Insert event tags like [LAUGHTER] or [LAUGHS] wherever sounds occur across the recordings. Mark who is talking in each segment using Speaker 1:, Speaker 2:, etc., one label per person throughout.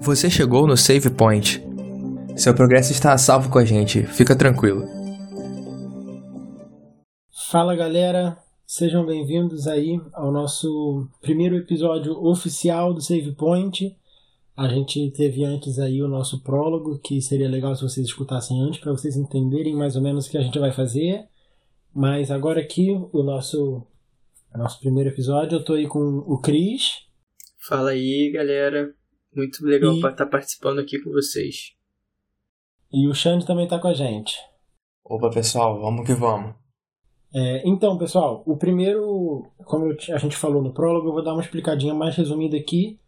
Speaker 1: Você chegou no Save Point. Seu progresso está a salvo com a gente, fica tranquilo.
Speaker 2: Fala galera, sejam bem-vindos aí ao nosso primeiro episódio oficial do Save Point. A gente teve antes aí o nosso prólogo, que seria legal se vocês escutassem antes, para vocês entenderem mais ou menos o que a gente vai fazer. Mas agora aqui, o nosso, nosso primeiro episódio, eu tô aí com o Cris.
Speaker 3: Fala aí, galera. Muito legal e... estar tá participando aqui com vocês.
Speaker 2: E o Xande também tá com a gente.
Speaker 1: Opa, pessoal, vamos que vamos.
Speaker 2: É, então, pessoal, o primeiro, como a gente falou no prólogo, eu vou dar uma explicadinha mais resumida aqui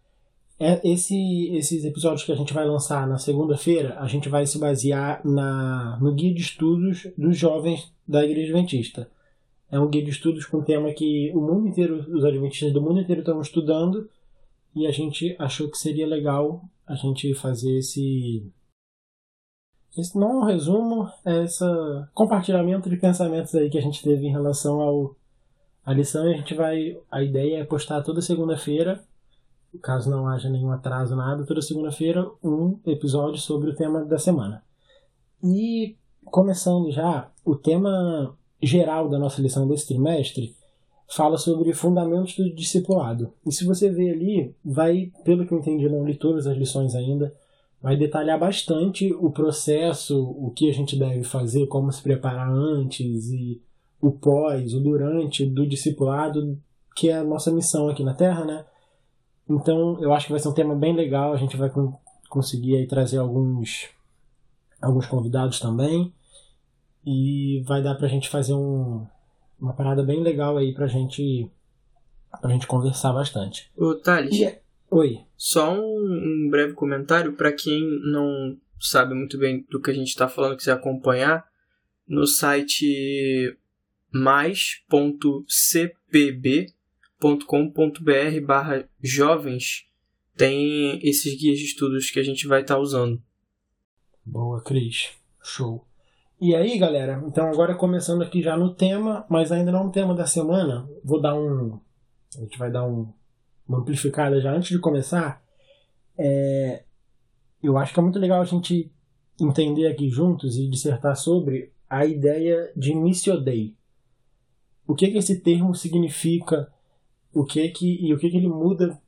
Speaker 2: é, esse, esses episódios que a gente vai lançar na segunda-feira, a gente vai se basear na, no guia de estudos dos jovens da Igreja Adventista. É um guia de estudos com tema que o mundo inteiro, os adventistas do mundo inteiro estão estudando, e a gente achou que seria legal a gente fazer esse. Esse não é um resumo, é esse compartilhamento de pensamentos aí que a gente teve em relação ao, à lição. A gente vai. A ideia é postar toda segunda-feira caso não haja nenhum atraso, nada, toda segunda-feira um episódio sobre o tema da semana. E começando já, o tema geral da nossa lição desse trimestre fala sobre fundamentos do discipulado. E se você ver ali, vai, pelo que eu entendi, não li todas as lições ainda, vai detalhar bastante o processo, o que a gente deve fazer, como se preparar antes e o pós, o durante do discipulado, que é a nossa missão aqui na Terra, né? Então, eu acho que vai ser um tema bem legal. A gente vai conseguir aí trazer alguns, alguns convidados também. E vai dar pra gente fazer um, uma parada bem legal aí pra gente, pra gente conversar bastante.
Speaker 3: Ô, Thales.
Speaker 2: É... Oi.
Speaker 3: Só um, um breve comentário para quem não sabe muito bem do que a gente está falando, quiser acompanhar. No site mais.cpb com.br barra jovens tem esses guias de estudos que a gente vai estar tá usando.
Speaker 2: Boa, Cris. Show. E aí, galera, então agora começando aqui já no tema, mas ainda não no tema da semana, vou dar um. A gente vai dar um, uma amplificada já antes de começar. É, eu acho que é muito legal a gente entender aqui juntos e dissertar sobre a ideia de Missio Dei. O que, que esse termo significa o que que e o que que ele muda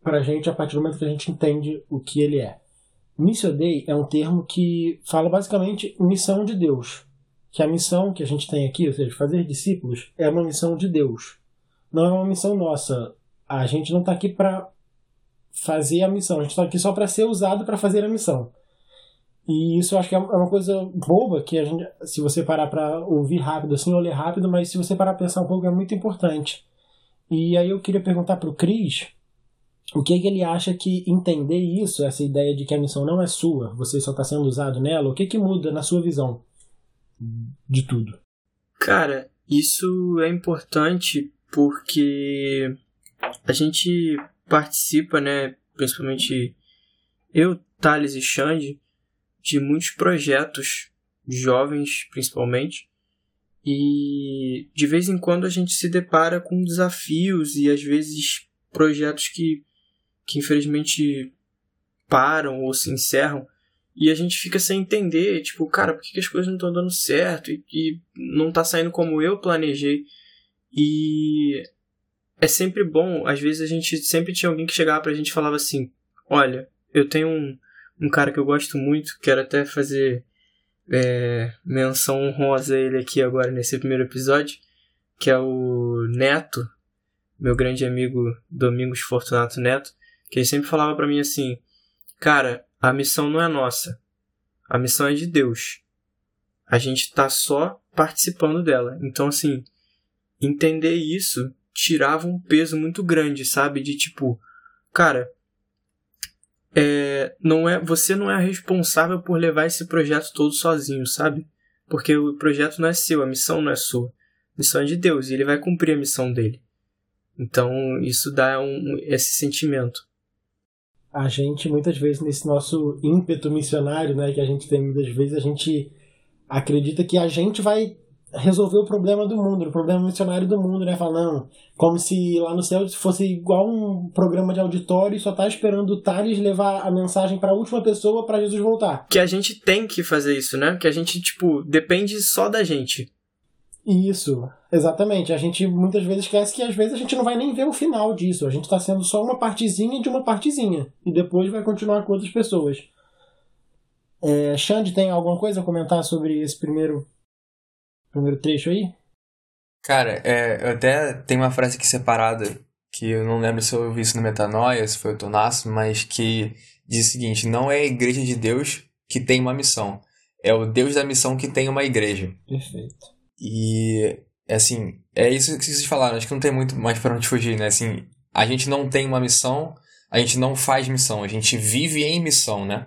Speaker 2: para a gente a partir do momento que a gente entende o que ele é. Missio Dei é um termo que fala basicamente missão de Deus. Que a missão que a gente tem aqui, ou seja, fazer discípulos, é uma missão de Deus. Não é uma missão nossa. A gente não está aqui para fazer a missão, a gente está aqui só para ser usado para fazer a missão. E isso eu acho que é uma coisa boba que a gente, se você parar para ouvir rápido, assim, ou ler rápido, mas se você parar para pensar um pouco, é muito importante. E aí eu queria perguntar para o Cris o que, que, ele acha que entender isso, essa ideia de que a missão não é sua, você só está sendo usado nela, o que, que muda na sua visão de tudo?
Speaker 3: Cara, isso é importante porque a gente participa, né, principalmente eu, Thales e Xande, de muitos projetos jovens, principalmente, e de vez em quando a gente se depara com desafios e às vezes projetos que, que infelizmente param ou se encerram. E a gente fica sem entender, tipo, cara, por que, as coisas não estão dando certo e, e não está saindo como eu planejei. E é sempre bom, às vezes a gente sempre tinha alguém que chegava pra gente e falava assim: Olha, eu tenho um, um cara que eu gosto muito, quero até fazer é, menção honrosa a ele aqui agora nesse primeiro episódio, que é o Neto, meu grande amigo Domingos Fortunato Neto, que ele sempre falava para mim assim: Cara, a missão não é nossa, a missão é de Deus. A gente tá só participando dela. Então, assim, entender isso tirava um peso muito grande, sabe? De tipo, cara, é, não é, você não é responsável por levar esse projeto todo sozinho, sabe? Porque o projeto não é seu, a missão não é sua. A missão é de Deus e ele vai cumprir a missão dele. Então isso dá um, esse sentimento.
Speaker 2: A gente, muitas vezes, nesse nosso ímpeto missionário, né, que a gente tem muitas vezes, a gente acredita que a gente vai resolver o problema do mundo, o problema missionário do mundo, né? Fala, não, como se lá no céu fosse igual um programa de auditório e só tá esperando o Thales levar a mensagem para a última pessoa para Jesus voltar.
Speaker 3: Que a gente tem que fazer isso, né? Que a gente, tipo, depende só da gente.
Speaker 2: Isso, exatamente. A gente muitas vezes esquece que às vezes a gente não vai nem ver o final disso. A gente está sendo só uma partezinha de uma partezinha. E depois vai continuar com outras pessoas. É, Xande, tem alguma coisa a comentar sobre esse primeiro, primeiro trecho aí?
Speaker 1: Cara, é, eu até tenho uma frase aqui separada, que eu não lembro se eu ouvi isso no Metanoia, se foi o Tonasso, mas que diz o seguinte: não é a igreja de Deus que tem uma missão, é o Deus da missão que tem uma igreja.
Speaker 2: Perfeito.
Speaker 1: E, assim, é isso que vocês falaram, acho que não tem muito mais para onde fugir, né? Assim, a gente não tem uma missão, a gente não faz missão, a gente vive em missão, né?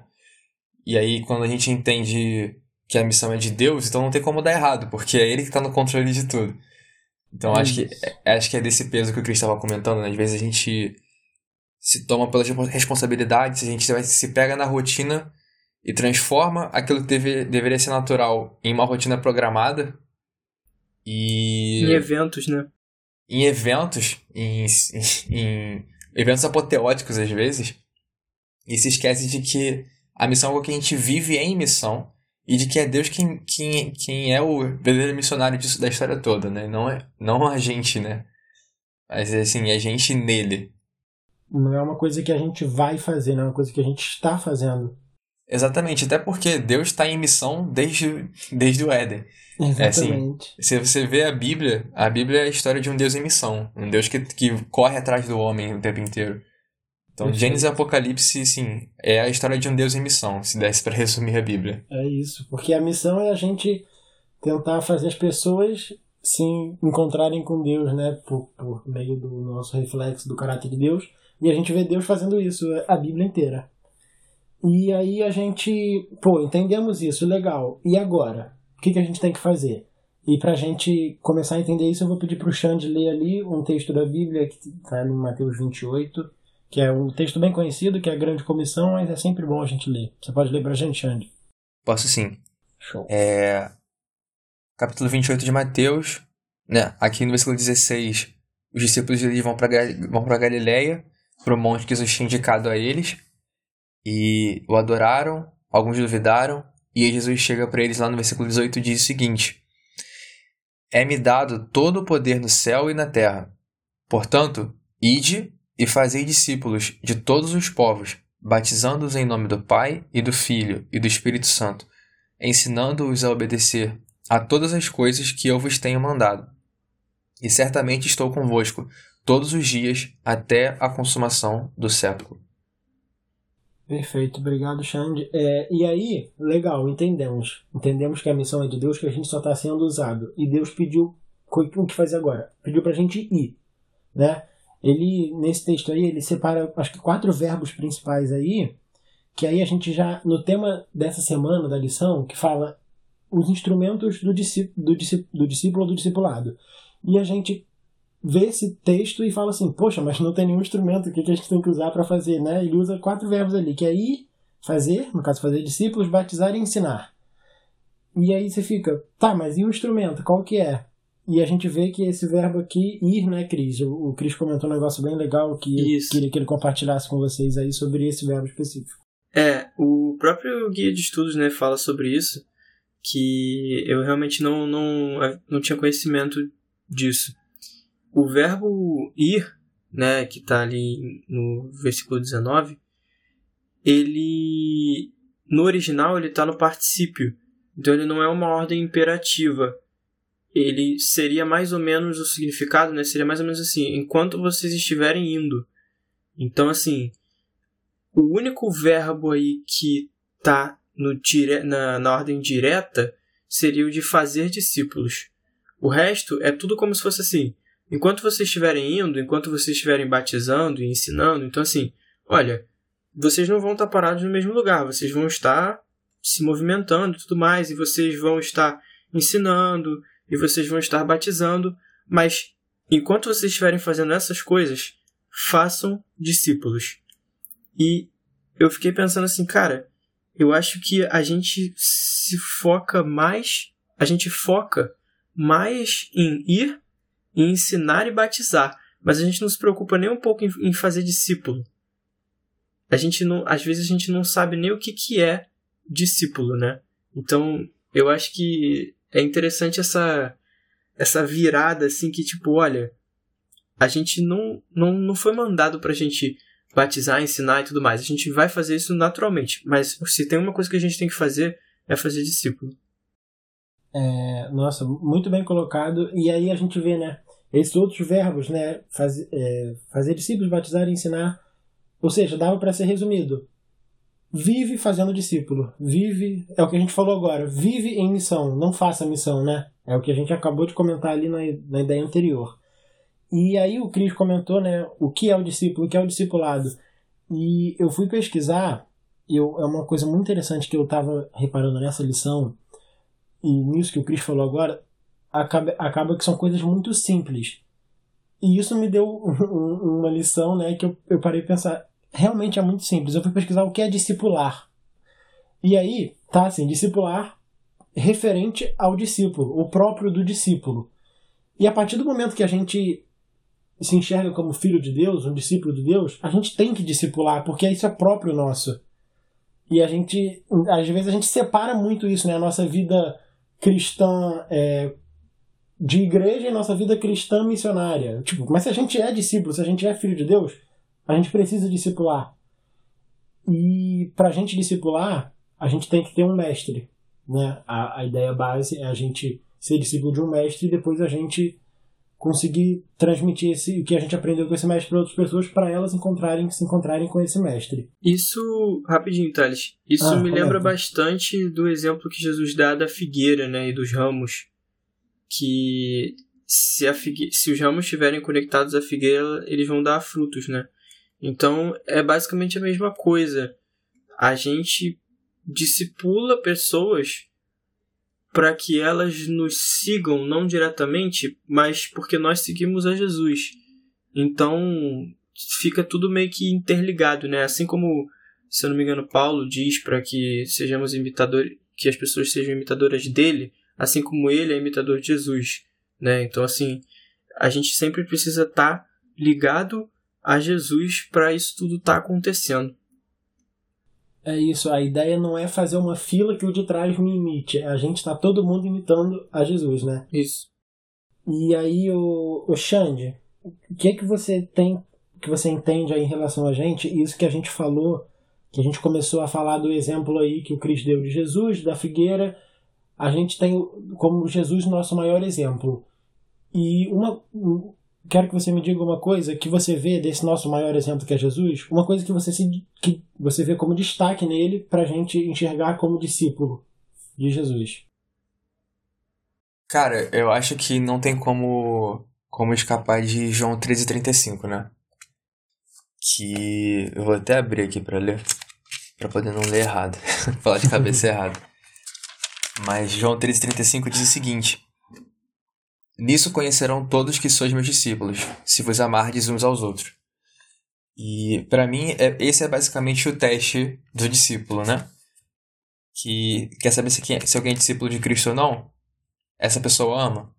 Speaker 1: E aí, quando a gente entende que a missão é de Deus, então não tem como dar errado, porque é Ele que está no controle de tudo. Então, acho que, acho que é desse peso que o Cris estava comentando, né? Às vezes a gente se toma pelas responsabilidades, a gente se pega na rotina e transforma aquilo que deve, deveria ser natural em uma rotina programada e...
Speaker 3: Em eventos, né?
Speaker 1: Em eventos, em, em, em eventos apoteóticos às vezes, e se esquece de que a missão é algo que a gente vive em missão e de que é Deus quem, quem, quem é o verdadeiro missionário disso, da história toda, né? Não, é, não a gente, né? Mas assim, é a gente nele.
Speaker 2: Não é uma coisa que a gente vai fazer, não é uma coisa que a gente está fazendo.
Speaker 1: Exatamente, até porque Deus está em missão desde, desde o Éden.
Speaker 2: Exatamente.
Speaker 1: É assim, se você vê a Bíblia, a Bíblia é a história de um Deus em missão. Um Deus que, que corre atrás do homem o tempo inteiro. Então, Perfeito. Gênesis e Apocalipse, sim, é a história de um Deus em missão, se desse para resumir a Bíblia.
Speaker 2: É isso, porque a missão é a gente tentar fazer as pessoas se encontrarem com Deus, né, por, por meio do nosso reflexo do caráter de Deus, e a gente vê Deus fazendo isso a Bíblia inteira. E aí a gente, pô, entendemos isso, legal. E agora? O que, que a gente tem que fazer? E para a gente começar a entender isso, eu vou pedir para o Xande ler ali um texto da Bíblia que está no Mateus 28, que é um texto bem conhecido, que é a Grande Comissão, mas é sempre bom a gente ler. Você pode ler para a gente, Xande?
Speaker 1: Posso sim.
Speaker 2: Show.
Speaker 1: É... Capítulo 28 de Mateus, né? aqui no versículo 16, os discípulos vão para vão para Galileia, para o monte que Jesus tinha indicado a eles, e o adoraram, alguns duvidaram, e Jesus chega para eles lá no versículo 18 e diz o seguinte: É-me dado todo o poder no céu e na terra. Portanto, ide e fazei discípulos de todos os povos, batizando-os em nome do Pai e do Filho e do Espírito Santo, ensinando-os a obedecer a todas as coisas que eu vos tenho mandado. E certamente estou convosco todos os dias até a consumação do século.
Speaker 2: Perfeito, obrigado, Xande. É, e aí, legal, entendemos. Entendemos que a missão é de Deus, que a gente só está sendo usado. E Deus pediu o que fazer agora? Pediu para a gente ir. Né? Ele, nesse texto aí, ele separa acho que quatro verbos principais aí, que aí a gente já, no tema dessa semana da lição, que fala os instrumentos do, discípulo, do, discípulo, do discípulo ou do discipulado. E a gente vê esse texto e fala assim, poxa, mas não tem nenhum instrumento, o que, que a gente tem que usar para fazer, né? Ele usa quatro verbos ali, que é ir, fazer, no caso fazer discípulos, batizar e ensinar. E aí você fica, tá, mas e o instrumento, qual que é? E a gente vê que esse verbo aqui, ir, né, Cris? O, o Cris comentou um negócio bem legal que Isso. queria que ele compartilhasse com vocês aí sobre esse verbo específico.
Speaker 3: É, o próprio guia de estudos, né, fala sobre isso, que eu realmente não, não, não tinha conhecimento disso o verbo ir, né, que está ali no versículo 19, ele no original ele está no particípio, então ele não é uma ordem imperativa. Ele seria mais ou menos o significado, né? Seria mais ou menos assim: enquanto vocês estiverem indo. Então, assim, o único verbo aí que está dire... na, na ordem direta seria o de fazer discípulos. O resto é tudo como se fosse assim: enquanto vocês estiverem indo, enquanto vocês estiverem batizando e ensinando, então assim, olha, vocês não vão estar parados no mesmo lugar, vocês vão estar se movimentando e tudo mais, e vocês vão estar ensinando, e vocês vão estar batizando, mas enquanto vocês estiverem fazendo essas coisas, façam discípulos. E eu fiquei pensando assim, cara, eu acho que a gente se foca mais, a gente foca mais em ir, em ensinar e batizar, mas a gente não se preocupa nem um pouco em, em fazer discípulo. A gente não, às vezes a gente não sabe nem o que, que é discípulo, né? Então, eu acho que é interessante essa essa virada assim que tipo, olha, a gente não não, não foi mandado pra gente batizar, ensinar e tudo mais. A gente vai fazer isso naturalmente, mas se tem uma coisa que a gente tem que fazer é fazer discípulo.
Speaker 2: É, nossa, muito bem colocado. E aí a gente vê, né? Esses outros verbos, né? Faz, é, fazer discípulos, batizar e ensinar. Ou seja, dava para ser resumido. Vive fazendo discípulo. Vive, é o que a gente falou agora. Vive em missão, não faça missão, né? É o que a gente acabou de comentar ali na, na ideia anterior. E aí o Cris comentou, né? O que é o discípulo, o que é o discipulado. E eu fui pesquisar, eu, é uma coisa muito interessante que eu estava reparando nessa lição, e nisso que o Cris falou agora, acaba, acaba que são coisas muito simples. E isso me deu [LAUGHS] uma lição, né, que eu, eu parei de pensar, realmente é muito simples. Eu fui pesquisar o que é discipular. E aí, tá assim, discipular referente ao discípulo, o próprio do discípulo. E a partir do momento que a gente se enxerga como filho de Deus, um discípulo de Deus, a gente tem que discipular, porque isso é próprio nosso. E a gente, às vezes, a gente separa muito isso, né? A nossa vida cristã é, de igreja e nossa vida cristã missionária. Tipo, mas se a gente é discípulo, se a gente é filho de Deus, a gente precisa discipular. E para a gente discipular, a gente tem que ter um mestre. Né? A, a ideia base é a gente ser discípulo de um mestre e depois a gente conseguir transmitir esse, o que a gente aprendeu com esse mestre para outras pessoas para elas encontrarem se encontrarem com esse mestre.
Speaker 3: Isso, rapidinho, Thales. Isso ah, me comenta. lembra bastante do exemplo que Jesus dá da figueira, né, e dos ramos, que se, a figue... se os ramos estiverem conectados à figueira, eles vão dar frutos, né? Então, é basicamente a mesma coisa. A gente discipula pessoas para que elas nos sigam não diretamente, mas porque nós seguimos a Jesus. Então fica tudo meio que interligado, né? Assim como, se eu não me engano, Paulo diz para que sejamos imitadores, que as pessoas sejam imitadoras dele, assim como ele é imitador de Jesus, né? Então assim, a gente sempre precisa estar tá ligado a Jesus para isso tudo estar tá acontecendo.
Speaker 2: É isso, a ideia não é fazer uma fila que o de trás me imite. A gente está todo mundo imitando a Jesus, né?
Speaker 3: Isso.
Speaker 2: E aí, o, o Xande, o que é que você tem, que você entende aí em relação a gente? Isso que a gente falou, que a gente começou a falar do exemplo aí que o Cris deu de Jesus, da figueira. A gente tem como Jesus nosso maior exemplo. E uma, quero que você me diga uma coisa que você vê desse nosso maior exemplo que é Jesus, uma coisa que você se que você vê como destaque nele para a gente enxergar como discípulo de Jesus.
Speaker 1: Cara, eu acho que não tem como como escapar de João 13:35, né? Que eu vou até abrir aqui para ler, para poder não ler errado, [LAUGHS] falar de cabeça errado. Mas João 13:35 diz o seguinte: Nisso conhecerão todos que sois meus discípulos, se vos amardes uns aos outros. E para mim, é, esse é basicamente o teste do discípulo, né? Que quer saber se, quem, se alguém é discípulo de Cristo ou não? Essa pessoa ama.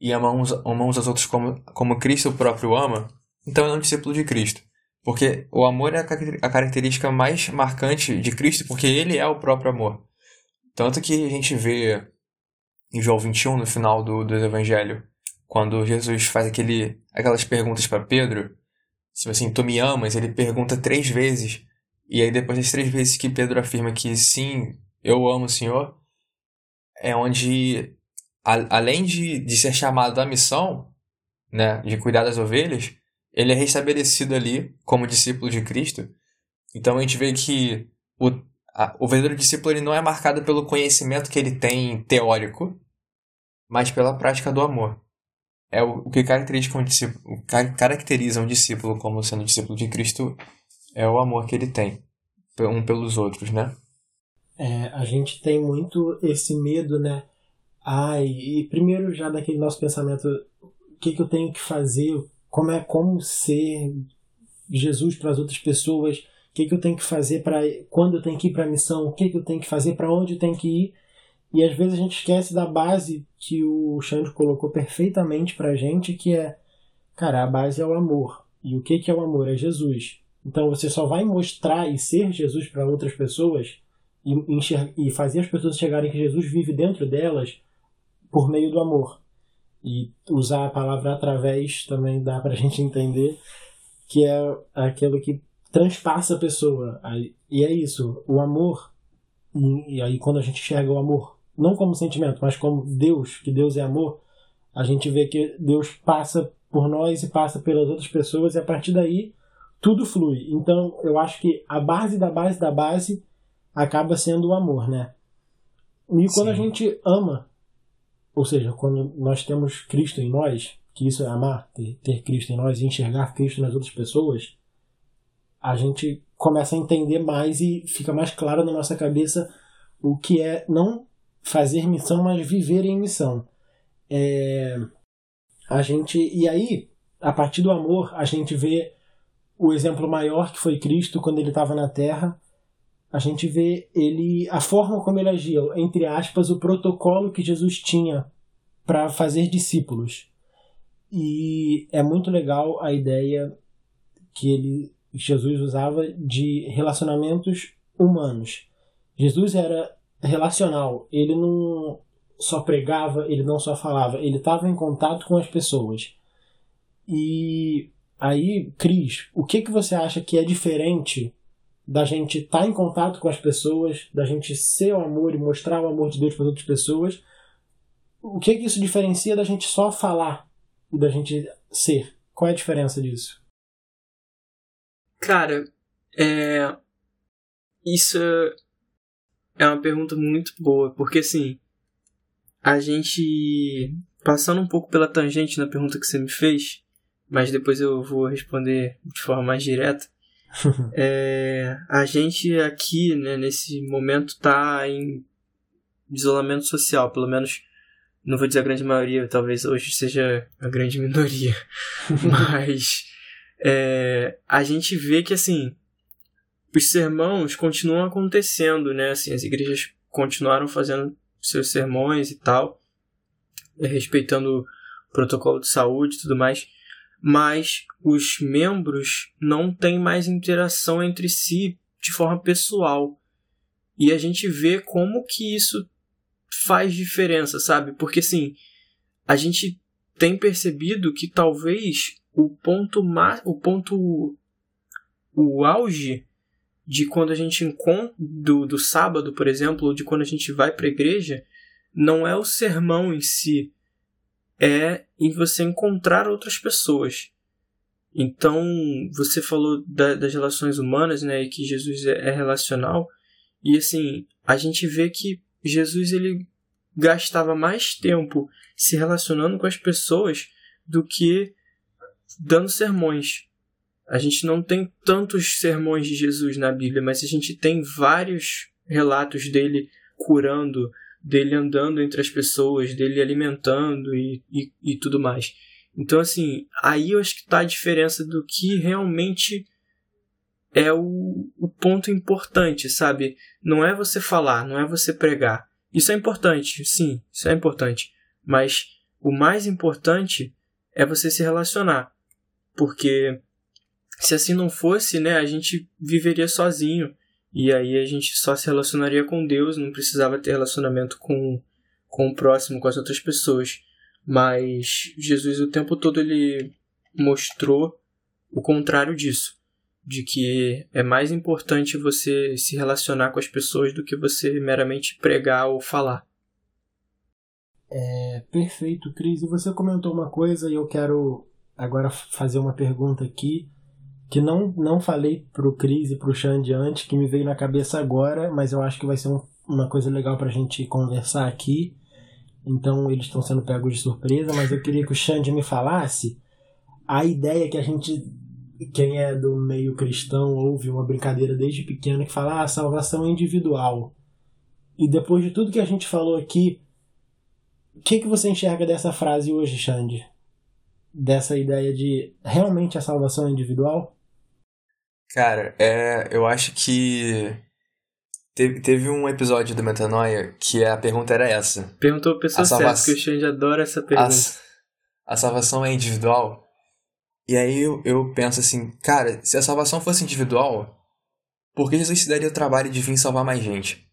Speaker 1: E ama uns, ama uns aos outros como, como Cristo próprio ama, então é um discípulo de Cristo. Porque o amor é a característica mais marcante de Cristo, porque ele é o próprio amor. Tanto que a gente vê em João 21, no final do, do Evangelho, quando Jesus faz aquele, aquelas perguntas para Pedro, se assim, tu me amas, ele pergunta três vezes, e aí depois das três vezes que Pedro afirma que sim, eu amo o Senhor, é onde, a, além de, de ser chamado à missão, né, de cuidar das ovelhas, ele é restabelecido ali como discípulo de Cristo. Então a gente vê que o, o verdadeiro discípulo ele não é marcado pelo conhecimento que ele tem teórico, mas pela prática do amor. É o, o que caracteriza um, discípulo, caracteriza um discípulo como sendo discípulo de Cristo é o amor que ele tem um pelos outros, né?
Speaker 2: É, a gente tem muito esse medo, né? Ai, e primeiro já daquele nosso pensamento, o que, que eu tenho que fazer? Como é como ser Jesus para as outras pessoas? Que, que eu tenho que fazer para quando eu tenho que ir para a missão, o que, que eu tenho que fazer, para onde eu tenho que ir. E às vezes a gente esquece da base que o Xande colocou perfeitamente pra gente, que é, cara, a base é o amor. E o que, que é o amor? É Jesus. Então você só vai mostrar e ser Jesus para outras pessoas e, e fazer as pessoas chegarem que Jesus vive dentro delas por meio do amor. E usar a palavra através também dá pra [LAUGHS] gente entender que é aquilo que transpassa a pessoa. E é isso, o amor. E aí quando a gente enxerga o amor, não como sentimento, mas como Deus, que Deus é amor, a gente vê que Deus passa por nós e passa pelas outras pessoas e a partir daí tudo flui. Então eu acho que a base da base da base acaba sendo o amor, né? E quando Sim. a gente ama, ou seja, quando nós temos Cristo em nós, que isso é amar, ter, ter Cristo em nós e enxergar Cristo nas outras pessoas, a gente começa a entender mais e fica mais claro na nossa cabeça o que é não fazer missão, mas viver em missão. É, a gente e aí, a partir do amor, a gente vê o exemplo maior que foi Cristo quando ele estava na Terra. A gente vê ele a forma como ele agia, entre aspas, o protocolo que Jesus tinha para fazer discípulos. E é muito legal a ideia que ele Jesus usava de relacionamentos humanos. Jesus era relacional, ele não só pregava, ele não só falava, ele estava em contato com as pessoas. E aí, Cris, o que, que você acha que é diferente da gente estar tá em contato com as pessoas, da gente ser o amor e mostrar o amor de Deus para outras pessoas? O que, que isso diferencia da gente só falar e da gente ser? Qual é a diferença disso?
Speaker 3: Cara, é. Isso é uma pergunta muito boa, porque assim, a gente. Passando um pouco pela tangente na pergunta que você me fez, mas depois eu vou responder de forma mais direta. [LAUGHS] é, a gente aqui, né, nesse momento, está em isolamento social, pelo menos não vou dizer a grande maioria, talvez hoje seja a grande minoria, [LAUGHS] mas é, a gente vê que assim os sermões continuam acontecendo, né? Assim, as igrejas continuaram fazendo seus sermões e tal, respeitando o protocolo de saúde e tudo mais, mas os membros não têm mais interação entre si de forma pessoal. E a gente vê como que isso faz diferença, sabe? Porque assim, a gente tem percebido que talvez o ponto o ponto o auge de quando a gente encontra do, do sábado, por exemplo, ou de quando a gente vai para a igreja, não é o sermão em si, é em você encontrar outras pessoas. Então, você falou da, das relações humanas, né, e que Jesus é, é relacional, e assim, a gente vê que Jesus ele gastava mais tempo se relacionando com as pessoas do que dando sermões. A gente não tem tantos sermões de Jesus na Bíblia, mas a gente tem vários relatos dele curando, dele andando entre as pessoas, dele alimentando e, e, e tudo mais. Então, assim, aí eu acho que está a diferença do que realmente é o, o ponto importante, sabe? Não é você falar, não é você pregar. Isso é importante, sim, isso é importante. Mas o mais importante é você se relacionar. Porque se assim não fosse, né, a gente viveria sozinho. E aí a gente só se relacionaria com Deus, não precisava ter relacionamento com, com o próximo, com as outras pessoas. Mas Jesus o tempo todo ele mostrou o contrário disso. De que é mais importante você se relacionar com as pessoas do que você meramente pregar ou falar.
Speaker 2: É, perfeito, Cris. E você comentou uma coisa e eu quero agora fazer uma pergunta aqui que não, não falei pro Cris e pro Xande antes, que me veio na cabeça agora, mas eu acho que vai ser um, uma coisa legal pra gente conversar aqui. Então eles estão sendo pegos de surpresa, mas eu queria que o Xande me falasse a ideia que a gente, quem é do meio cristão, ouve uma brincadeira desde pequeno que fala, ah, salvação é individual. E depois de tudo que a gente falou aqui, o que, que você enxerga dessa frase hoje, Xande? Dessa ideia de realmente a salvação é individual?
Speaker 1: Cara, é, eu acho que Teve, teve um episódio do Metanoia que a pergunta era essa.
Speaker 3: Perguntou a pessoa
Speaker 1: A salva-
Speaker 3: certa, que o Xande adora essa
Speaker 1: A,
Speaker 3: pergunta.
Speaker 1: a salvação é individual? E aí eu, eu penso assim, cara, se a salvação fosse individual, por que Jesus se daria o trabalho de vir salvar mais gente?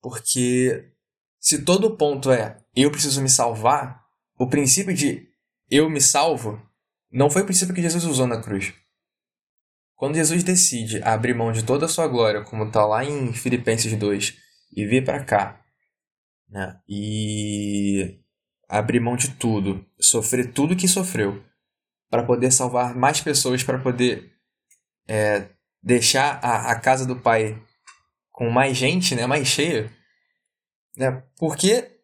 Speaker 1: Porque se todo o ponto é eu preciso me salvar, o princípio de eu me salvo não foi o princípio que Jesus usou na cruz. Quando Jesus decide abrir mão de toda a sua glória, como está lá em Filipenses 2, e vir para cá, né? E abrir mão de tudo, sofrer tudo que sofreu, para poder salvar mais pessoas, para poder é, deixar a, a casa do Pai com mais gente, né? Mais cheia, né? Por que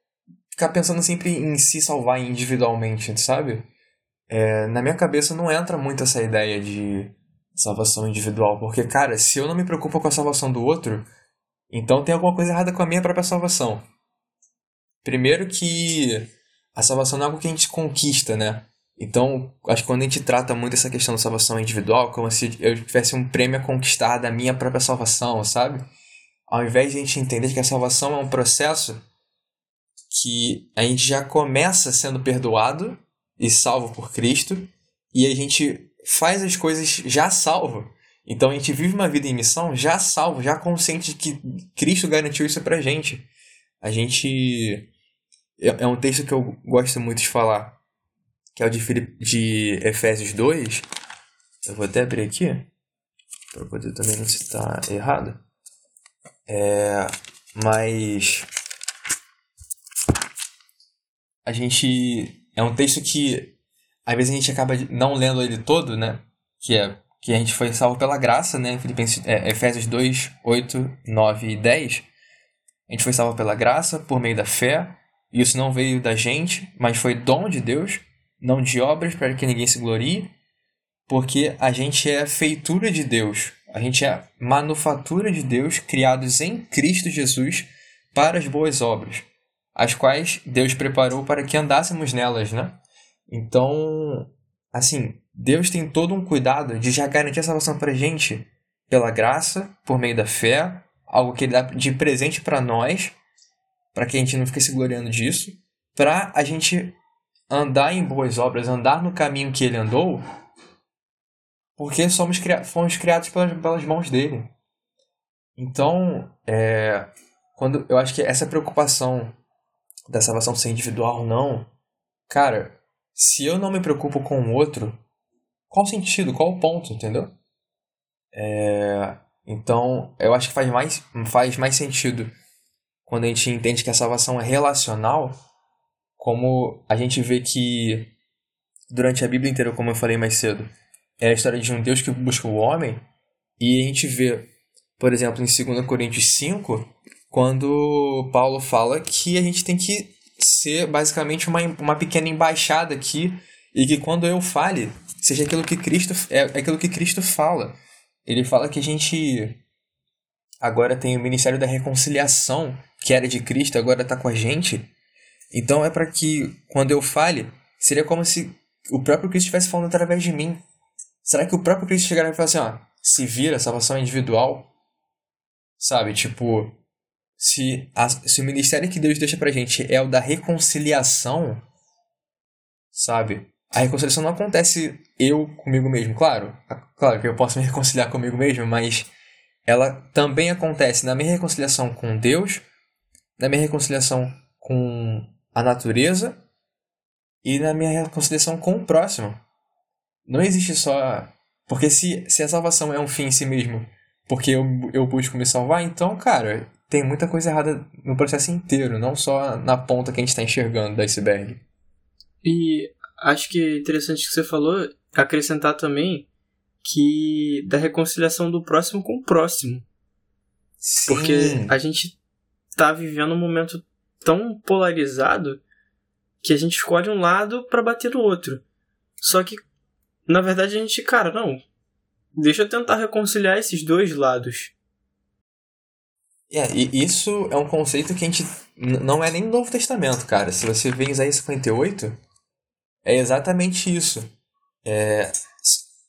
Speaker 1: ficar pensando sempre em se salvar individualmente, sabe? É, na minha cabeça não entra muito essa ideia de salvação individual, porque, cara, se eu não me preocupo com a salvação do outro, então tem alguma coisa errada com a minha própria salvação. Primeiro que a salvação não é algo que a gente conquista, né? Então, acho que quando a gente trata muito essa questão da salvação individual, como se eu tivesse um prêmio a conquistar da minha própria salvação, sabe? Ao invés de a gente entender que a salvação é um processo que a gente já começa sendo perdoado e salvo por Cristo, e a gente faz as coisas já salvo. Então a gente vive uma vida em missão já salvo, já consciente de que Cristo garantiu isso pra gente. A gente. É é um texto que eu gosto muito de falar, que é o de, de Efésios 2. Eu vou até abrir aqui, para poder também não citar errado. É, mas. A gente. É um texto que. Às vezes a gente acaba não lendo ele todo, né? Que é que a gente foi salvo pela graça, né? Filipenses, é, Efésios 2, 8, 9 e 10. A gente foi salvo pela graça, por meio da fé. Isso não veio da gente, mas foi dom de Deus, não de obras para que ninguém se glorie, porque a gente é feitura de Deus. A gente é manufatura de Deus, criados em Cristo Jesus para as boas obras, as quais Deus preparou para que andássemos nelas, né? Então, assim, Deus tem todo um cuidado de já garantir a salvação para gente pela graça, por meio da fé, algo que ele dá de presente para nós, para que a gente não fique se gloriando disso, para a gente andar em boas obras, andar no caminho que ele andou, porque somos fomos criados pelas, pelas mãos dele. Então, é, quando eu acho que essa preocupação da salvação ser individual ou não, cara, se eu não me preocupo com o outro, qual o sentido? Qual o ponto, entendeu? É, então, eu acho que faz mais, faz mais sentido quando a gente entende que a salvação é relacional, como a gente vê que durante a Bíblia inteira, como eu falei mais cedo, é a história de um Deus que busca o homem, e a gente vê, por exemplo, em 2 Coríntios 5, quando Paulo fala que a gente tem que ser basicamente uma, uma pequena embaixada aqui, e que quando eu fale, seja aquilo que Cristo é, é aquilo que Cristo fala. Ele fala que a gente agora tem o ministério da reconciliação, que era de Cristo, agora está com a gente. Então é para que quando eu fale, seria como se o próprio Cristo estivesse falando através de mim. Será que o próprio Cristo chegaria e falar assim, ó, se vira, salvação é individual? Sabe, tipo, se, a, se o ministério que Deus deixa pra gente é o da reconciliação, sabe? A reconciliação não acontece eu comigo mesmo, claro. Claro que eu posso me reconciliar comigo mesmo, mas ela também acontece na minha reconciliação com Deus, na minha reconciliação com a natureza e na minha reconciliação com o próximo. Não existe só. Porque se, se a salvação é um fim em si mesmo, porque eu, eu busco me salvar, então, cara, tem muita coisa errada no processo inteiro, não só na ponta que a gente está enxergando do iceberg.
Speaker 3: E acho que é interessante que você falou acrescentar também que da reconciliação do próximo com o próximo.
Speaker 1: Sim.
Speaker 3: Porque a gente tá vivendo um momento tão polarizado que a gente escolhe um lado para bater no outro. Só que, na verdade, a gente, cara, não. Deixa eu tentar reconciliar esses dois lados.
Speaker 1: É, e isso é um conceito que a gente. Não é nem no Novo Testamento, cara. Se você vê em Isaías 58, é exatamente isso. É,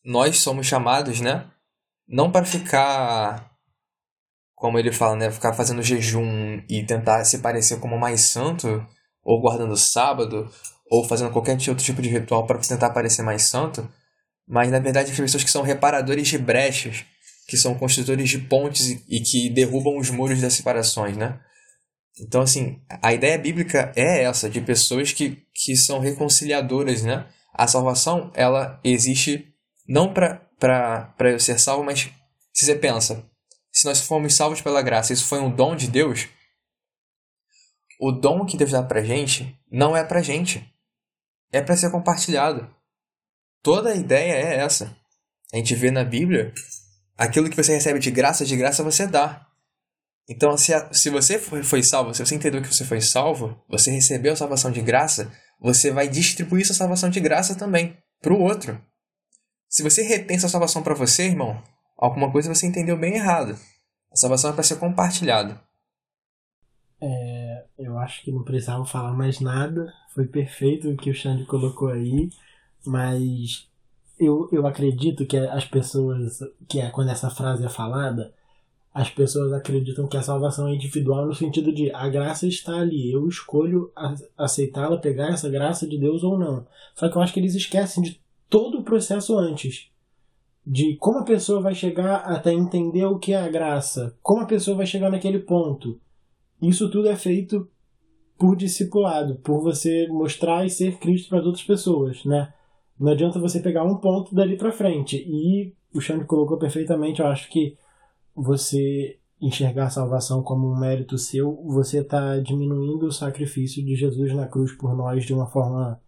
Speaker 1: nós somos chamados, né? Não para ficar como ele fala, né, ficar fazendo jejum e tentar se parecer como mais santo, ou guardando sábado, ou fazendo qualquer outro tipo de ritual para tentar parecer mais santo, mas na verdade as pessoas que são reparadores de brechas, que são construtores de pontes e que derrubam os muros das separações, né? Então, assim, a ideia bíblica é essa, de pessoas que, que são reconciliadoras, né? A salvação, ela existe não para eu ser salvo, mas se você pensa, se nós fomos salvos pela graça, isso foi um dom de Deus, o dom que Deus dá pra gente não é pra gente. É para ser compartilhado. Toda a ideia é essa. A gente vê na Bíblia, aquilo que você recebe de graça, de graça você dá. Então, se, a, se você foi salvo, se você entendeu que você foi salvo, você recebeu a salvação de graça, você vai distribuir essa salvação de graça também para o outro. Se você retém essa salvação para você, irmão, alguma coisa você entendeu bem errado. A salvação é para ser compartilhada.
Speaker 2: É, eu acho que não precisava falar mais nada. Foi perfeito o que o Xande colocou aí. Mas eu, eu acredito que as pessoas, que é quando essa frase é falada, as pessoas acreditam que a salvação é individual no sentido de a graça está ali, eu escolho aceitá-la, pegar essa graça de Deus ou não. Só que eu acho que eles esquecem de todo o processo antes. De como a pessoa vai chegar até entender o que é a graça, como a pessoa vai chegar naquele ponto. Isso tudo é feito por discipulado, por você mostrar e ser Cristo para outras pessoas, né? Não adianta você pegar um ponto dali para frente. E o Xande colocou perfeitamente, eu acho que você enxergar a salvação como um mérito seu, você está diminuindo o sacrifício de Jesus na cruz por nós de uma forma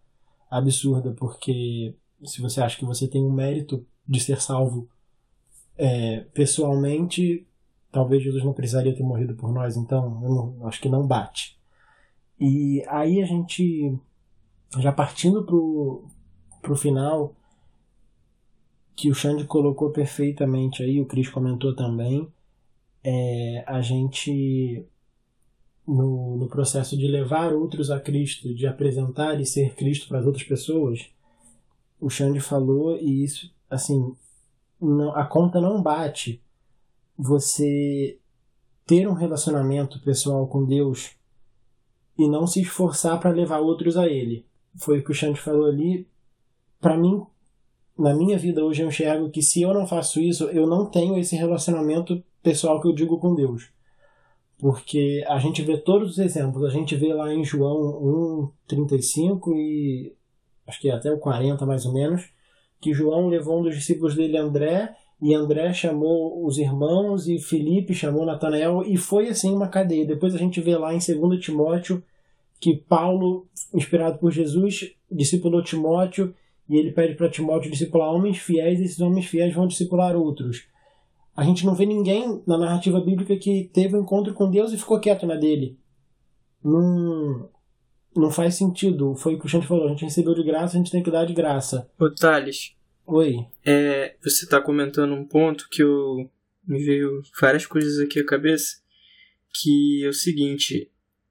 Speaker 2: absurda, porque se você acha que você tem um mérito de ser salvo é, pessoalmente, talvez Jesus não precisaria ter morrido por nós, então eu não, acho que não bate. E aí a gente, já partindo pro, final, que o Xande colocou perfeitamente aí, o Cris comentou também, é, a gente, no, no processo de levar outros a Cristo, de apresentar e ser Cristo para as outras pessoas, o Xande falou, e isso, assim, não, a conta não bate você ter um relacionamento pessoal com Deus e não se esforçar para levar outros a Ele. Foi o que o Xande falou ali. Para mim, na minha vida hoje eu enxergo que se eu não faço isso, eu não tenho esse relacionamento pessoal que eu digo com Deus. Porque a gente vê todos os exemplos, a gente vê lá em João 1:35 e acho que até o 40 mais ou menos, que João levou um dos discípulos dele, André, e André chamou os irmãos e Felipe chamou Natanael e foi assim uma cadeia. Depois a gente vê lá em 2 Timóteo que Paulo, inspirado por Jesus, discipulou Timóteo e ele pede para Timóteo discipular homens fiéis, e esses homens fiéis vão discipular outros. A gente não vê ninguém na narrativa bíblica que teve um encontro com Deus e ficou quieto na dele. Não, não faz sentido. Foi o que o Xande falou. A gente recebeu de graça, a gente tem que dar de graça.
Speaker 3: Ô, Thales.
Speaker 2: Oi.
Speaker 3: É, você está comentando um ponto que eu, me veio várias coisas aqui à cabeça. Que é o seguinte.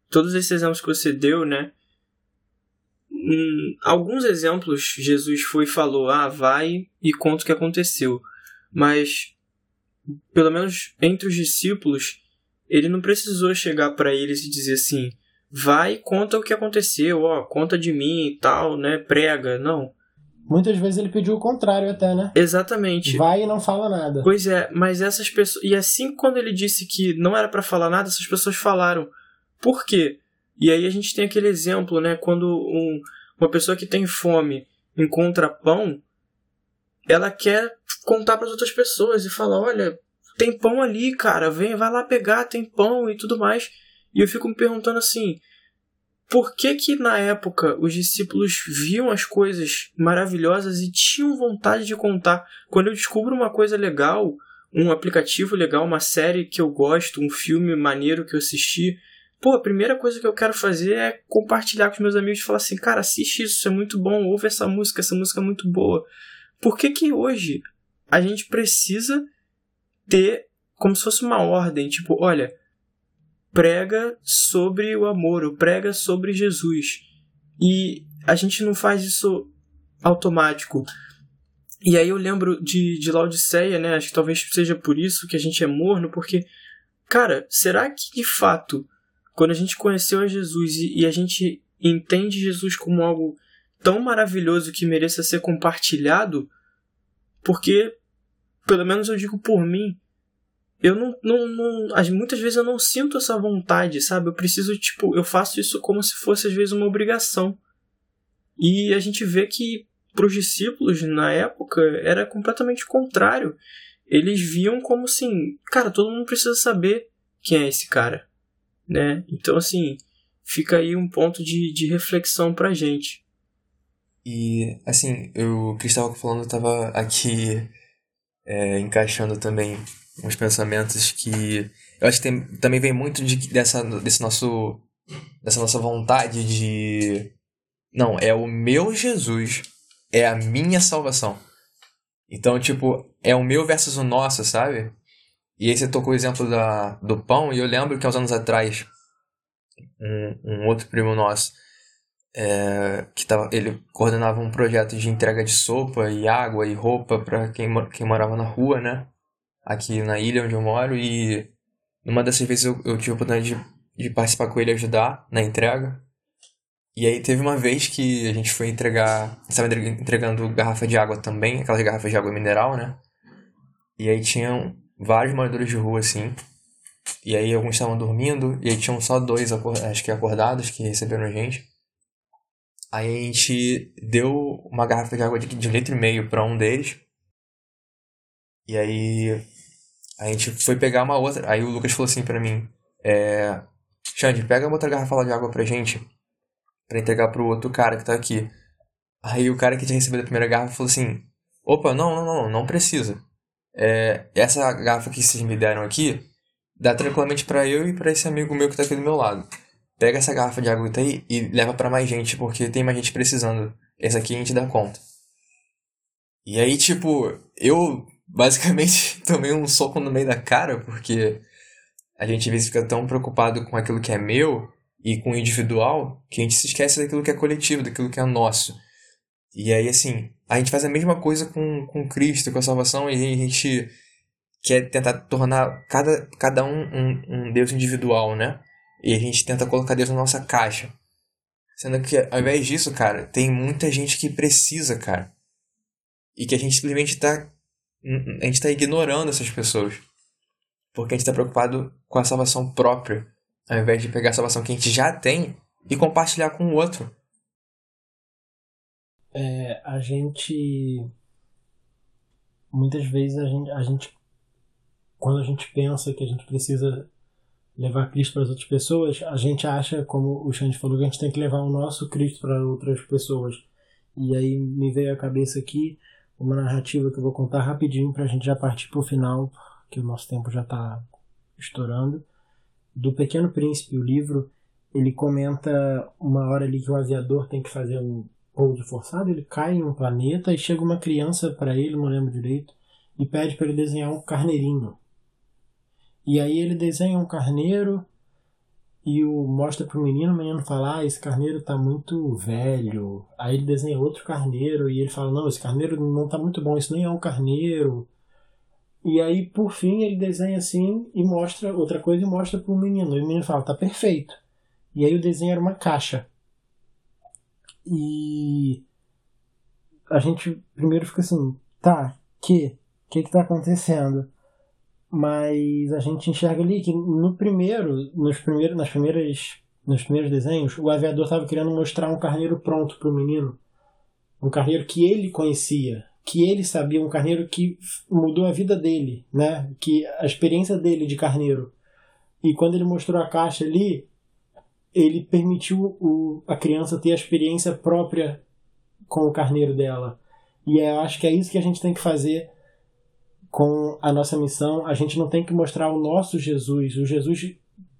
Speaker 3: Todos esses exemplos que você deu, né? Hum, alguns exemplos Jesus foi e falou, ah, vai e conta o que aconteceu. Mas, pelo menos entre os discípulos, ele não precisou chegar para eles e dizer assim, vai e conta o que aconteceu, ó, conta de mim e tal, né, prega, não.
Speaker 2: Muitas vezes ele pediu o contrário até, né?
Speaker 3: Exatamente.
Speaker 2: Vai e não fala nada.
Speaker 3: Pois é, mas essas pessoas. E assim, quando ele disse que não era para falar nada, essas pessoas falaram. Por quê? E aí a gente tem aquele exemplo, né? Quando um, uma pessoa que tem fome encontra pão, ela quer contar para as outras pessoas e falar: olha, tem pão ali, cara, vem, vai lá pegar, tem pão e tudo mais. E eu fico me perguntando assim: por que que na época os discípulos viam as coisas maravilhosas e tinham vontade de contar? Quando eu descubro uma coisa legal, um aplicativo legal, uma série que eu gosto, um filme maneiro que eu assisti, Pô, a primeira coisa que eu quero fazer é compartilhar com os meus amigos e falar assim, cara, assiste isso, isso é muito bom, ouve essa música, essa música é muito boa. Por que que hoje a gente precisa ter como se fosse uma ordem, tipo, olha, prega sobre o amor, prega sobre Jesus. E a gente não faz isso automático. E aí eu lembro de, de Laodiceia, né? Acho que talvez seja por isso que a gente é morno, porque cara, será que de fato, quando a gente conheceu a Jesus e, e a gente entende Jesus como algo tão maravilhoso que mereça ser compartilhado, porque, pelo menos eu digo por mim, eu não, não, não, muitas vezes eu não sinto essa vontade, sabe? Eu preciso, tipo, eu faço isso como se fosse às vezes uma obrigação. E a gente vê que para os discípulos na época era completamente contrário. Eles viam como assim, cara, todo mundo precisa saber quem é esse cara, né? Então assim, fica aí um ponto de, de reflexão pra gente.
Speaker 1: E assim, eu, o Cristal falando, eu tava aqui é, encaixando também uns pensamentos que eu acho que tem, também vem muito de, dessa, desse nosso, dessa nossa vontade de. Não, é o meu Jesus, é a minha salvação. Então, tipo, é o meu versus o nosso, sabe? E aí você tocou o exemplo da, do pão, e eu lembro que há uns anos atrás, um, um outro primo nosso, é, que tava, ele coordenava um projeto de entrega de sopa e água e roupa para quem, quem morava na rua, né? aqui na ilha onde eu moro e numa dessas vezes eu, eu tive a oportunidade de, de participar com ele e ajudar na entrega. E aí teve uma vez que a gente foi entregar, estava entregando garrafa de água também, aquelas garrafas de água mineral, né? E aí tinham vários moradores de rua assim. E aí alguns estavam dormindo e aí tinham só dois acho que acordados que receberam a gente. Aí a gente deu uma garrafa de água de, de litro e meio para um deles. E aí a gente foi pegar uma outra. Aí o Lucas falou assim para mim: é, Xande, pega uma outra garrafa de água pra gente. Pra entregar pro outro cara que tá aqui. Aí o cara que tinha recebido a primeira garrafa falou assim: Opa, não, não, não, não precisa. É, essa garrafa que vocês me deram aqui, dá tranquilamente para eu e para esse amigo meu que tá aqui do meu lado. Pega essa garrafa de água aí e leva para mais gente, porque tem mais gente precisando. Essa aqui a gente dá conta. E aí, tipo, eu basicamente [LAUGHS] tomei um soco no meio da cara, porque a gente às vezes fica tão preocupado com aquilo que é meu e com o individual que a gente se esquece daquilo que é coletivo, daquilo que é nosso. E aí, assim, a gente faz a mesma coisa com, com Cristo, com a salvação, e a gente quer tentar tornar cada, cada um, um um Deus individual, né? E a gente tenta colocar Deus na nossa caixa. Sendo que, ao invés disso, cara, tem muita gente que precisa, cara. E que a gente simplesmente tá a gente está ignorando essas pessoas. Porque a gente está preocupado com a salvação própria, ao invés de pegar a salvação que a gente já tem e compartilhar com o outro.
Speaker 2: É, a gente. Muitas vezes a gente, a gente. Quando a gente pensa que a gente precisa levar Cristo para as outras pessoas, a gente acha, como o Xande falou, que a gente tem que levar o nosso Cristo para outras pessoas. E aí me veio à cabeça aqui uma narrativa que eu vou contar rapidinho para a gente já partir para o final, que o nosso tempo já está estourando. Do Pequeno Príncipe, o livro, ele comenta uma hora ali que o aviador tem que fazer um pouso forçado, ele cai em um planeta e chega uma criança para ele, não lembro direito, e pede para ele desenhar um carneirinho. E aí ele desenha um carneiro e o mostra pro menino, o menino fala, ah, esse carneiro tá muito velho. Aí ele desenha outro carneiro e ele fala, não, esse carneiro não tá muito bom, isso nem é um carneiro. E aí, por fim, ele desenha assim e mostra outra coisa e mostra pro menino. E o menino fala, tá perfeito. E aí o desenho era uma caixa. E a gente primeiro fica assim, tá, que? O que que tá acontecendo? mas a gente enxerga ali que no primeiro, nos primeiros, nas primeiras, nos primeiros desenhos, o aviador estava querendo mostrar um carneiro pronto para o menino, um carneiro que ele conhecia, que ele sabia, um carneiro que mudou a vida dele, né? Que a experiência dele de carneiro. E quando ele mostrou a caixa ali, ele permitiu o, a criança ter a experiência própria com o carneiro dela. E eu acho que é isso que a gente tem que fazer com a nossa missão, a gente não tem que mostrar o nosso Jesus, o Jesus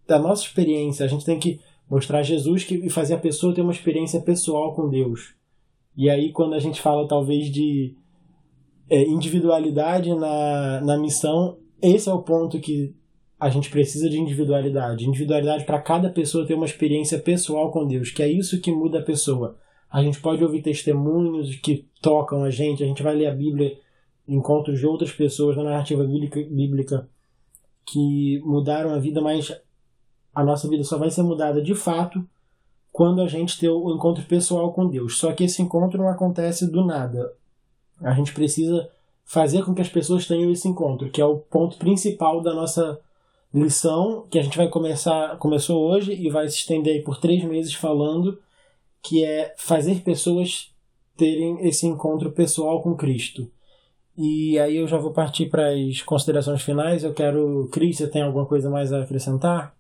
Speaker 2: da nossa experiência, a gente tem que mostrar Jesus que, e fazer a pessoa ter uma experiência pessoal com Deus. E aí, quando a gente fala talvez de é, individualidade na, na missão, esse é o ponto que a gente precisa de individualidade. Individualidade para cada pessoa ter uma experiência pessoal com Deus, que é isso que muda a pessoa. A gente pode ouvir testemunhos que tocam a gente, a gente vai ler a Bíblia encontros de outras pessoas na narrativa bíblica, bíblica que mudaram a vida, mas a nossa vida só vai ser mudada de fato quando a gente ter o encontro pessoal com Deus. Só que esse encontro não acontece do nada. A gente precisa fazer com que as pessoas tenham esse encontro, que é o ponto principal da nossa lição, que a gente vai começar, começou hoje e vai se estender por três meses falando, que é fazer pessoas terem esse encontro pessoal com Cristo. E aí eu já vou partir para as considerações finais. Eu quero, Cris, você tem alguma coisa mais a acrescentar?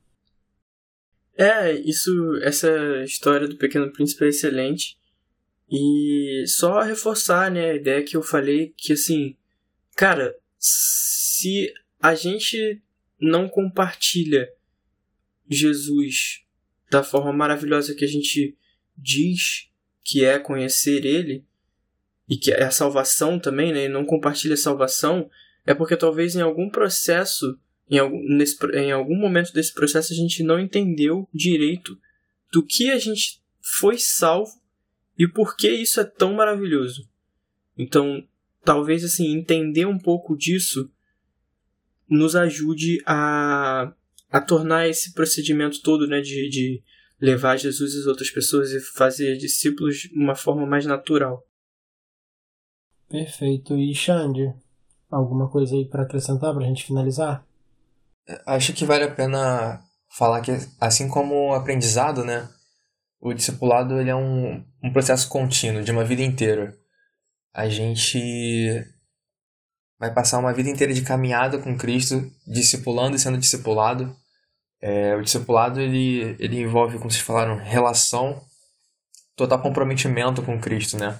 Speaker 3: É, isso, essa história do Pequeno Príncipe é excelente. E só reforçar, né, a ideia que eu falei que assim, cara, se a gente não compartilha Jesus da forma maravilhosa que a gente diz que é conhecer ele e que é a salvação também, né, e não compartilha a salvação, é porque talvez em algum processo, em algum, nesse, em algum momento desse processo a gente não entendeu direito do que a gente foi salvo e por que isso é tão maravilhoso. Então, talvez assim, entender um pouco disso nos ajude a, a tornar esse procedimento todo né, de, de levar Jesus às outras pessoas e fazer discípulos de uma forma mais natural.
Speaker 2: Perfeito. E Xande, alguma coisa aí para acrescentar para a gente finalizar?
Speaker 1: Acho que vale a pena falar que, assim como o aprendizado, né? O discipulado ele é um, um processo contínuo, de uma vida inteira. A gente vai passar uma vida inteira de caminhada com Cristo, discipulando e sendo discipulado. É, o discipulado ele, ele envolve, como vocês falaram, relação, total comprometimento com Cristo, né?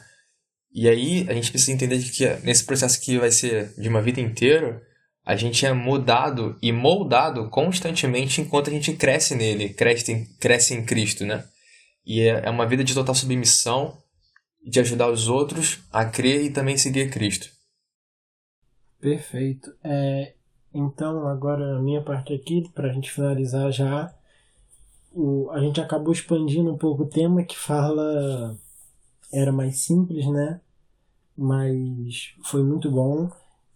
Speaker 1: E aí a gente precisa entender que nesse processo que vai ser de uma vida inteira, a gente é mudado e moldado constantemente enquanto a gente cresce nele, cresce em, cresce em Cristo, né? E é, é uma vida de total submissão, de ajudar os outros a crer e também seguir Cristo.
Speaker 2: Perfeito. É, então, agora a minha parte aqui, para a gente finalizar já, o, a gente acabou expandindo um pouco o tema que fala. Era mais simples, né? Mas foi muito bom.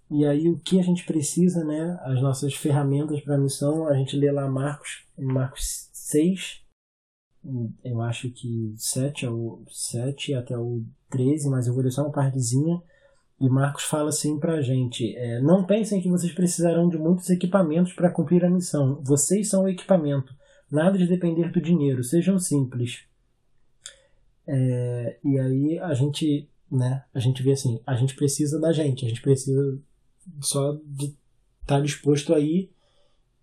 Speaker 2: E aí, o que a gente precisa, né? As nossas ferramentas para a missão, a gente lê lá Marcos, Marcos 6, eu acho que 7, ao 7 até o 13, mas eu vou deixar uma partezinha e Marcos fala assim pra gente: é, Não pensem que vocês precisarão de muitos equipamentos para cumprir a missão. Vocês são o equipamento. Nada de depender do dinheiro. Sejam simples. É, e aí a gente, né, a gente vê assim, a gente precisa da gente, a gente precisa só de estar tá disposto aí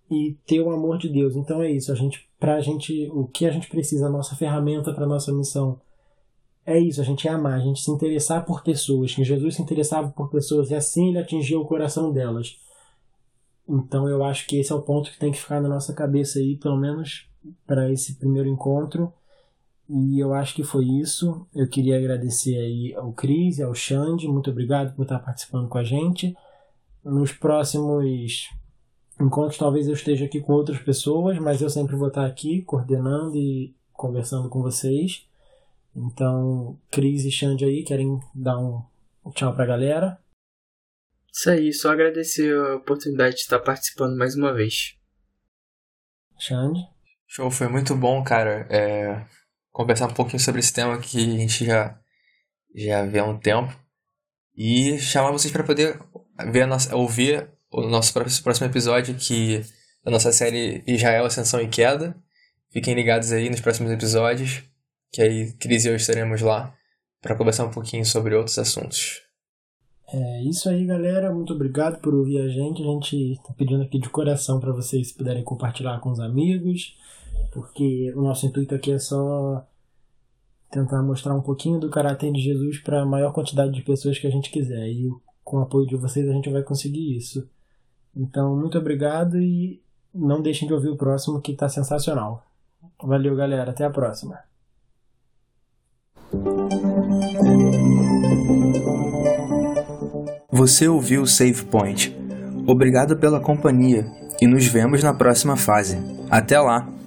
Speaker 2: e ter o amor de Deus. Então é isso, a gente, pra gente, o que a gente precisa, a nossa ferramenta para nossa missão é isso, a gente é amar, a gente se interessar por pessoas, que Jesus se interessava por pessoas e assim ele atingiu o coração delas. Então eu acho que esse é o ponto que tem que ficar na nossa cabeça aí, pelo menos para esse primeiro encontro. E eu acho que foi isso. Eu queria agradecer aí ao Cris ao Xande, muito obrigado por estar participando com a gente. Nos próximos encontros talvez eu esteja aqui com outras pessoas, mas eu sempre vou estar aqui coordenando e conversando com vocês. Então, Cris e Xande aí querem dar um tchau pra galera.
Speaker 3: Isso aí, só agradecer a oportunidade de estar participando mais uma vez.
Speaker 2: Xande?
Speaker 1: Show, foi muito bom, cara. É, conversar um pouquinho sobre esse tema que a gente já, já vê há um tempo. E chamar vocês para poder ver nossa, ouvir o nosso próximo episódio que da nossa série Israel, Ascensão e Queda. Fiquem ligados aí nos próximos episódios que aí Cris e eu estaremos lá para conversar um pouquinho sobre outros assuntos.
Speaker 2: É isso aí, galera. Muito obrigado por ouvir a gente. A gente está pedindo aqui de coração para vocês puderem compartilhar com os amigos, porque o nosso intuito aqui é só tentar mostrar um pouquinho do caráter de Jesus para a maior quantidade de pessoas que a gente quiser. E com o apoio de vocês a gente vai conseguir isso. Então, muito obrigado e não deixem de ouvir o próximo que está sensacional. Valeu, galera. Até a próxima.
Speaker 4: Você ouviu o Save Point. Obrigado pela companhia e nos vemos na próxima fase. Até lá!